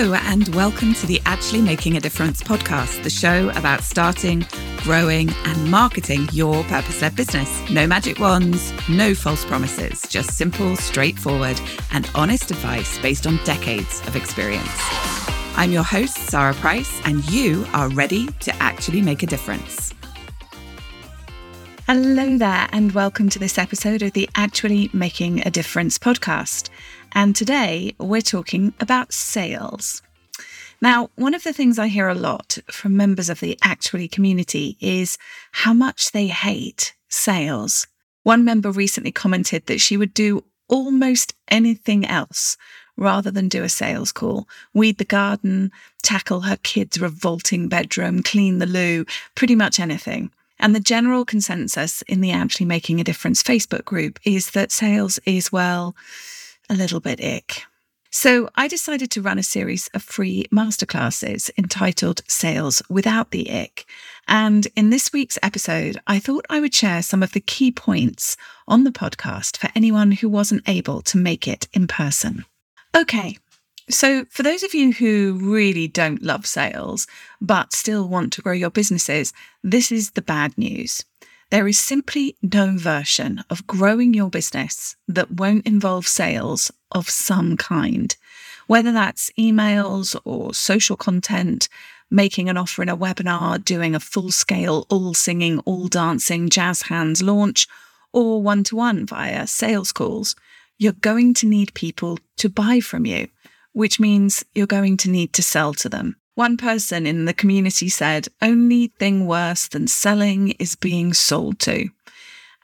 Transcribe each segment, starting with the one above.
Hello, and welcome to the Actually Making a Difference podcast, the show about starting, growing, and marketing your purpose led business. No magic wands, no false promises, just simple, straightforward, and honest advice based on decades of experience. I'm your host, Sara Price, and you are ready to actually make a difference. Hello there, and welcome to this episode of the Actually Making a Difference podcast. And today we're talking about sales. Now, one of the things I hear a lot from members of the Actually community is how much they hate sales. One member recently commented that she would do almost anything else rather than do a sales call, weed the garden, tackle her kids' revolting bedroom, clean the loo, pretty much anything. And the general consensus in the Actually Making a Difference Facebook group is that sales is, well, a little bit ick. So I decided to run a series of free masterclasses entitled Sales Without the Ick. And in this week's episode, I thought I would share some of the key points on the podcast for anyone who wasn't able to make it in person. Okay, so for those of you who really don't love sales, but still want to grow your businesses, this is the bad news. There is simply no version of growing your business that won't involve sales of some kind, whether that's emails or social content, making an offer in a webinar, doing a full scale, all singing, all dancing, jazz hands launch, or one to one via sales calls. You're going to need people to buy from you, which means you're going to need to sell to them. One person in the community said, only thing worse than selling is being sold to.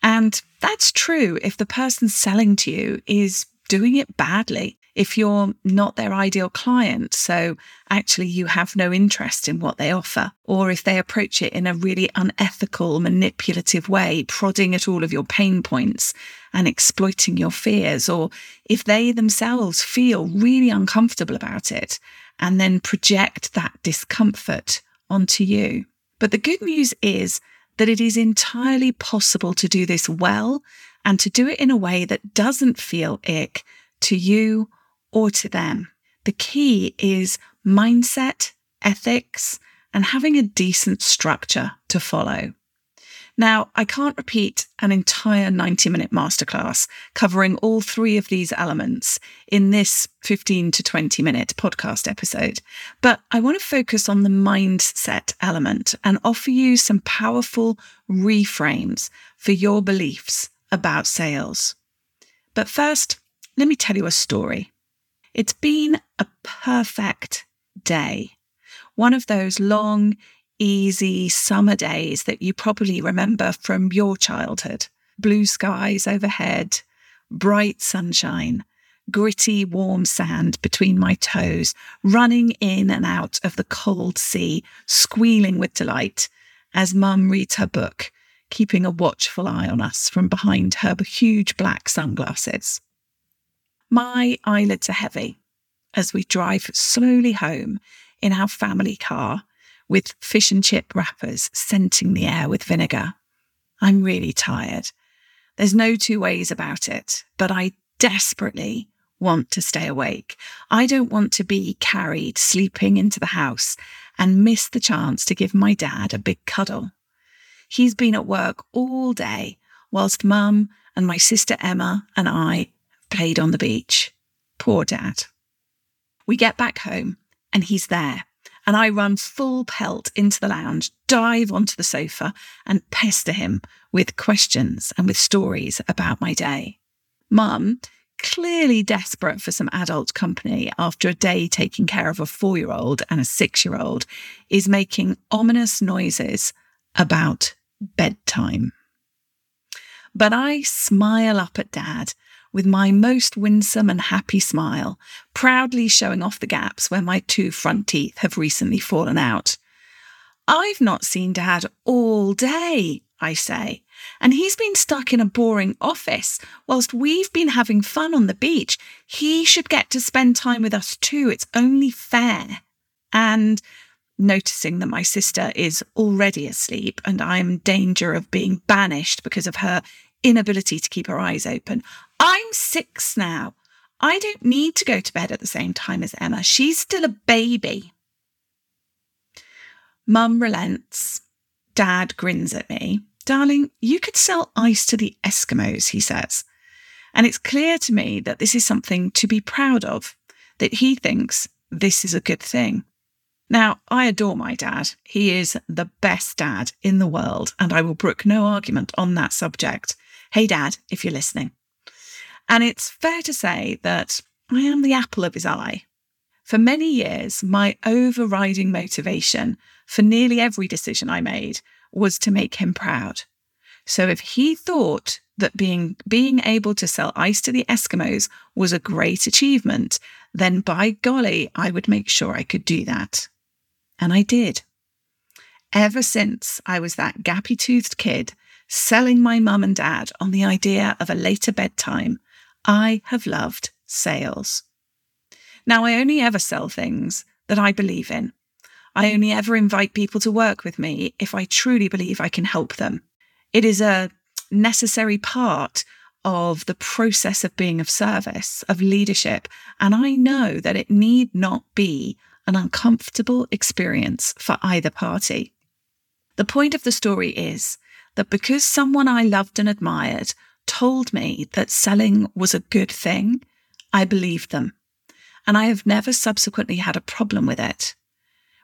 And that's true if the person selling to you is doing it badly, if you're not their ideal client, so actually you have no interest in what they offer, or if they approach it in a really unethical, manipulative way, prodding at all of your pain points and exploiting your fears, or if they themselves feel really uncomfortable about it and then project that discomfort onto you. But the good news is that it is entirely possible to do this well and to do it in a way that doesn't feel ick to you or to them. The key is mindset, ethics, and having a decent structure to follow. Now, I can't repeat an entire 90 minute masterclass covering all three of these elements in this 15 to 20 minute podcast episode, but I want to focus on the mindset element and offer you some powerful reframes for your beliefs about sales. But first, let me tell you a story. It's been a perfect day. One of those long, easy summer days that you probably remember from your childhood. Blue skies overhead, bright sunshine, gritty, warm sand between my toes, running in and out of the cold sea, squealing with delight as Mum reads her book, keeping a watchful eye on us from behind her huge black sunglasses. My eyelids are heavy as we drive slowly home in our family car with fish and chip wrappers scenting the air with vinegar. I'm really tired. There's no two ways about it, but I desperately want to stay awake. I don't want to be carried sleeping into the house and miss the chance to give my dad a big cuddle. He's been at work all day whilst mum and my sister Emma and I played on the beach. Poor dad. We get back home and he's there, and I run full pelt into the lounge, dive onto the sofa, and pester him with questions and with stories about my day. Mum, clearly desperate for some adult company after a day taking care of a four year old and a six year old, is making ominous noises about bedtime. But I smile up at Dad with my most winsome and happy smile, proudly showing off the gaps where my two front teeth have recently fallen out. I've not seen Dad all day, I say, and he's been stuck in a boring office whilst we've been having fun on the beach. He should get to spend time with us too. It's only fair. And noticing that my sister is already asleep and I'm in danger of being banished because of her inability to keep her eyes open, I'm six now. I don't need to go to bed at the same time as Emma. She's still a baby. Mum relents. Dad grins at me. Darling, you could sell ice to the Eskimos, he says. And it's clear to me that this is something to be proud of, that he thinks this is a good thing. Now, I adore my dad. He is the best dad in the world, and I will brook no argument on that subject. Hey, Dad, if you're listening. And it's fair to say that I am the apple of his eye. For many years, my overriding motivation for nearly every decision I made was to make him proud. So if he thought that being being able to sell ice to the Eskimos was a great achievement, then by golly, I would make sure I could do that. And I did. Ever since I was that gappy toothed kid selling my mum and dad on the idea of a later bedtime, I have loved sales. Now, I only ever sell things that I believe in. I only ever invite people to work with me if I truly believe I can help them. It is a necessary part of the process of being of service, of leadership. And I know that it need not be an uncomfortable experience for either party. The point of the story is that because someone I loved and admired told me that selling was a good thing, I believed them. And I have never subsequently had a problem with it.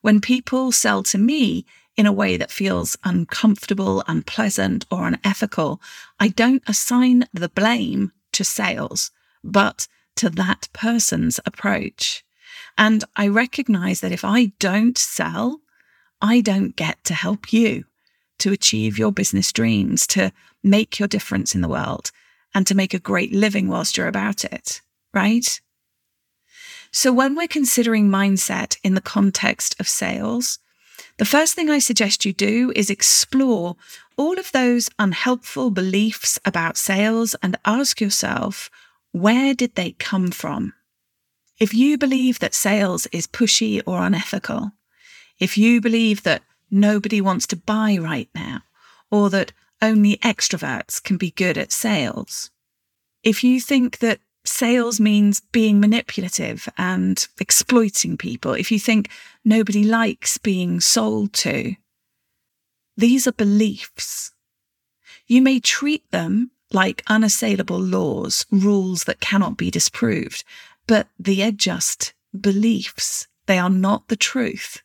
When people sell to me in a way that feels uncomfortable, unpleasant, or unethical, I don't assign the blame to sales, but to that person's approach. And I recognize that if I don't sell, I don't get to help you to achieve your business dreams, to make your difference in the world, and to make a great living whilst you're about it, right? So, when we're considering mindset in the context of sales, the first thing I suggest you do is explore all of those unhelpful beliefs about sales and ask yourself, where did they come from? If you believe that sales is pushy or unethical, if you believe that nobody wants to buy right now, or that only extroverts can be good at sales, if you think that sales means being manipulative and exploiting people, if you think nobody likes being sold to, these are beliefs. You may treat them like unassailable laws, rules that cannot be disproved, but they are just beliefs. They are not the truth.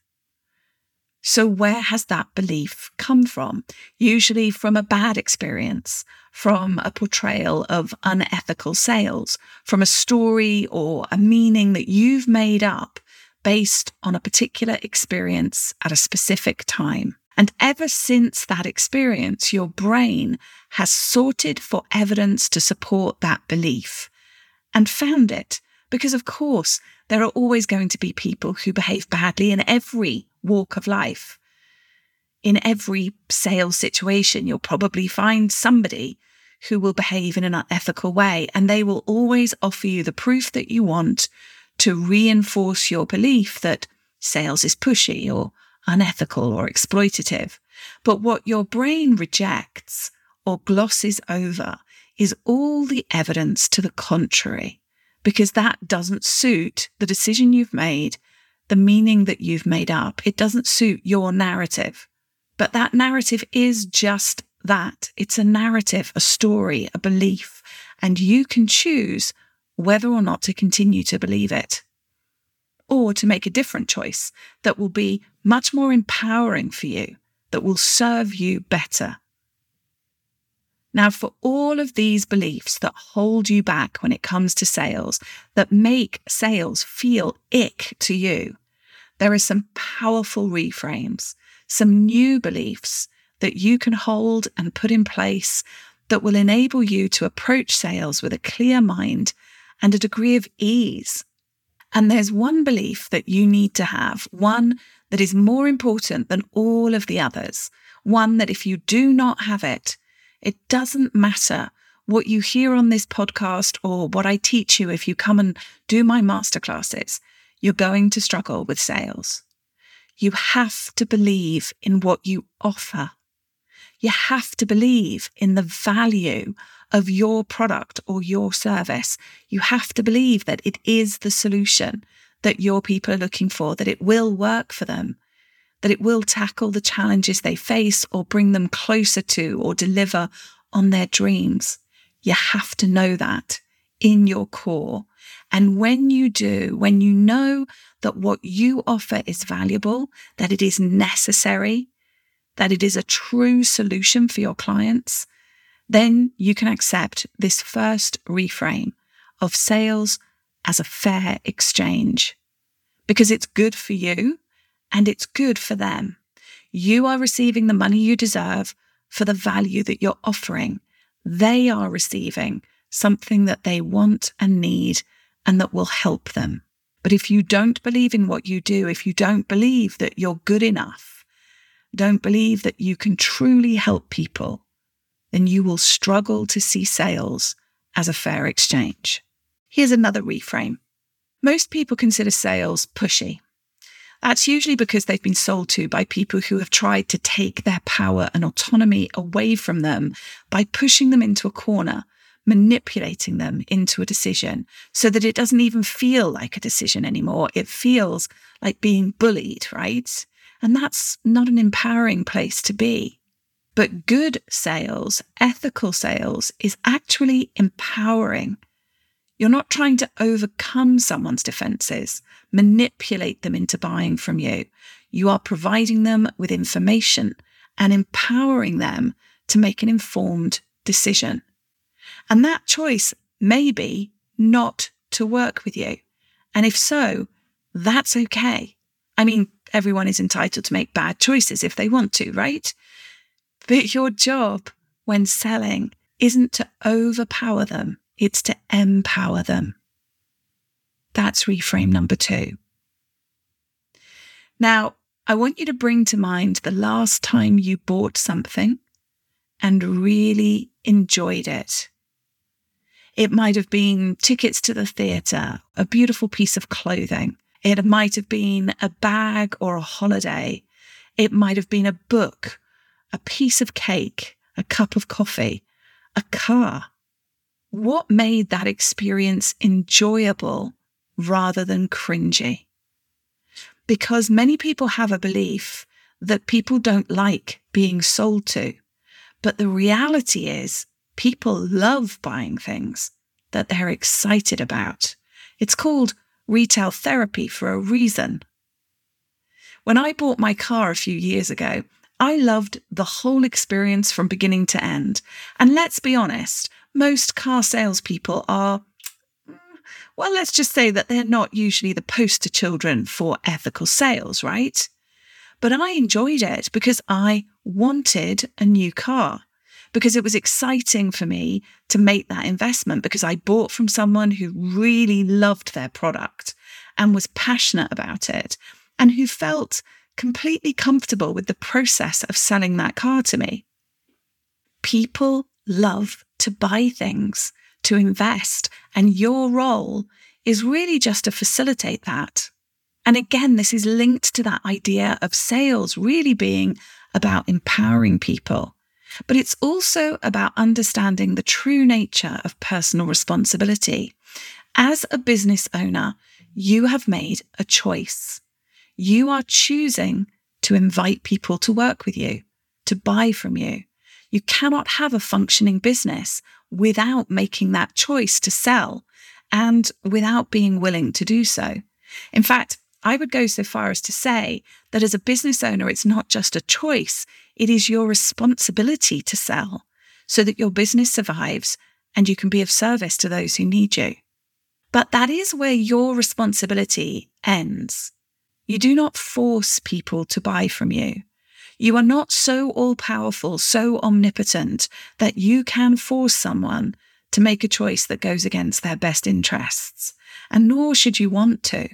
So, where has that belief come from? Usually from a bad experience, from a portrayal of unethical sales, from a story or a meaning that you've made up based on a particular experience at a specific time. And ever since that experience, your brain has sorted for evidence to support that belief and found it because, of course, there are always going to be people who behave badly in every walk of life. In every sales situation, you'll probably find somebody who will behave in an unethical way, and they will always offer you the proof that you want to reinforce your belief that sales is pushy or unethical or exploitative. But what your brain rejects or glosses over is all the evidence to the contrary because that doesn't suit the decision you've made, the meaning that you've made up. It doesn't suit your narrative. But that narrative is just that it's a narrative, a story, a belief, and you can choose whether or not to continue to believe it or to make a different choice that will be much more empowering for you, that will serve you better. Now, for all of these beliefs that hold you back when it comes to sales, that make sales feel ick to you, there are some powerful reframes, some new beliefs that you can hold and put in place that will enable you to approach sales with a clear mind and a degree of ease. And there's one belief that you need to have, one that is more important than all of the others, one that if you do not have it, it doesn't matter what you hear on this podcast or what I teach you if you come and do my masterclasses, you're going to struggle with sales. You have to believe in what you offer. You have to believe in the value of your product or your service. You have to believe that it is the solution that your people are looking for, that it will work for them, that it will tackle the challenges they face or bring them closer to or deliver on their dreams. You have to know that in your core. And when you do, when you know that what you offer is valuable, that it is necessary, that it is a true solution for your clients, then you can accept this first reframe of sales as a fair exchange because it's good for you and it's good for them. You are receiving the money you deserve for the value that you're offering. They are receiving something that they want and need and that will help them. But if you don't believe in what you do, if you don't believe that you're good enough, don't believe that you can truly help people, then you will struggle to see sales as a fair exchange. Here's another reframe. Most people consider sales pushy. That's usually because they've been sold to by people who have tried to take their power and autonomy away from them by pushing them into a corner manipulating them into a decision so that it doesn't even feel like a decision anymore. It feels like being bullied, right? And that's not an empowering place to be. But good sales, ethical sales, is actually empowering. You're not trying to overcome someone's defenses, manipulate them into buying from you. You are providing them with information and empowering them to make an informed decision. And that choice may be not to work with you. And if so, that's okay. I mean, everyone is entitled to make bad choices if they want to, right? But your job when selling isn't to overpower them, it's to empower them. That's reframe number two. Now, I want you to bring to mind the last time you bought something and really enjoyed it. It might have been tickets to the theatre, a beautiful piece of clothing. It might have been a bag or a holiday. It might have been a book, a piece of cake, a cup of coffee, a car. What made that experience enjoyable rather than cringy? Because many people have a belief that people don't like being sold to. But the reality is people love buying things that they're excited about. It's called retail therapy for a reason. When I bought my car a few years ago, I loved the whole experience from beginning to end. And let's be honest, most car salespeople are, well, let's just say that they're not usually the poster children for ethical sales, right? But I enjoyed it because I wanted a new car because it was exciting for me to make that investment because I bought from someone who really loved their product and was passionate about it and who felt completely comfortable with the process of selling that car to me. People love to buy things, to invest, and your role is really just to facilitate that. And again, this is linked to that idea of sales really being about empowering people but it's also about understanding the true nature of personal responsibility. As a business owner, you have made a choice. You are choosing to invite people to work with you, to buy from you. You cannot have a functioning business without making that choice to sell and without being willing to do so. In fact, I would go so far as to say that as a business owner, it's not just a choice, it is your responsibility to sell so that your business survives and you can be of service to those who need you. But that is where your responsibility ends. You do not force people to buy from you. You are not so all powerful, so omnipotent that you can force someone to make a choice that goes against their best interests, and nor should you want to.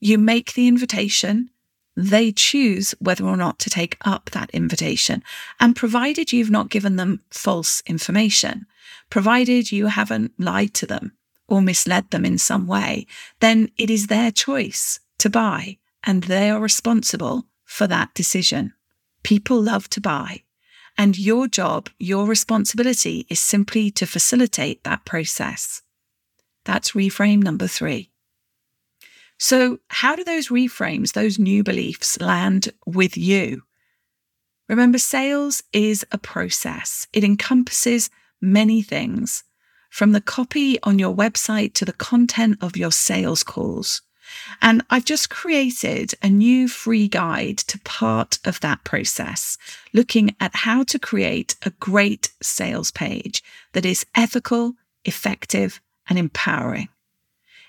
You make the invitation, they choose whether or not to take up that invitation. And provided you've not given them false information, provided you haven't lied to them or misled them in some way, then it is their choice to buy and they are responsible for that decision. People love to buy. And your job, your responsibility is simply to facilitate that process. That's reframe number three. So, how do those reframes, those new beliefs land with you? Remember, sales is a process, it encompasses many things, from the copy on your website to the content of your sales calls. And I've just created a new free guide to part of that process, looking at how to create a great sales page that is ethical, effective, and empowering.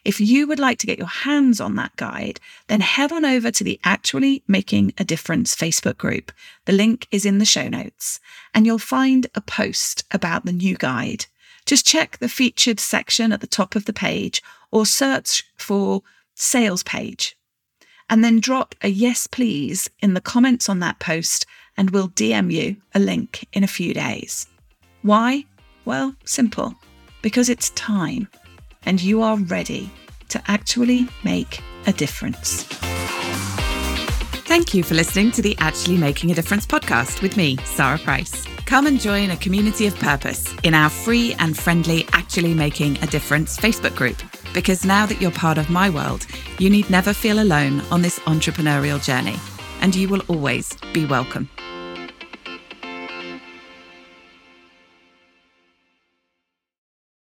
If you would like to get your hands on that guide, then head on over to the Actually Making a Difference Facebook group. The link is in the show notes, and you'll find a post about the new guide. Just check the featured section at the top of the page or search for sales page. And then drop a yes, please in the comments on that post, and we'll DM you a link in a few days. Why? Well, simple because it's time and you are ready to actually make a difference. Thank you for listening to the Actually Making a Difference podcast with me, Sara Price. Come and join a community of purpose in our free and friendly Actually Making a Difference Facebook group. Because now that you're part of my world, you need never feel alone on this entrepreneurial journey, and you will always be welcome.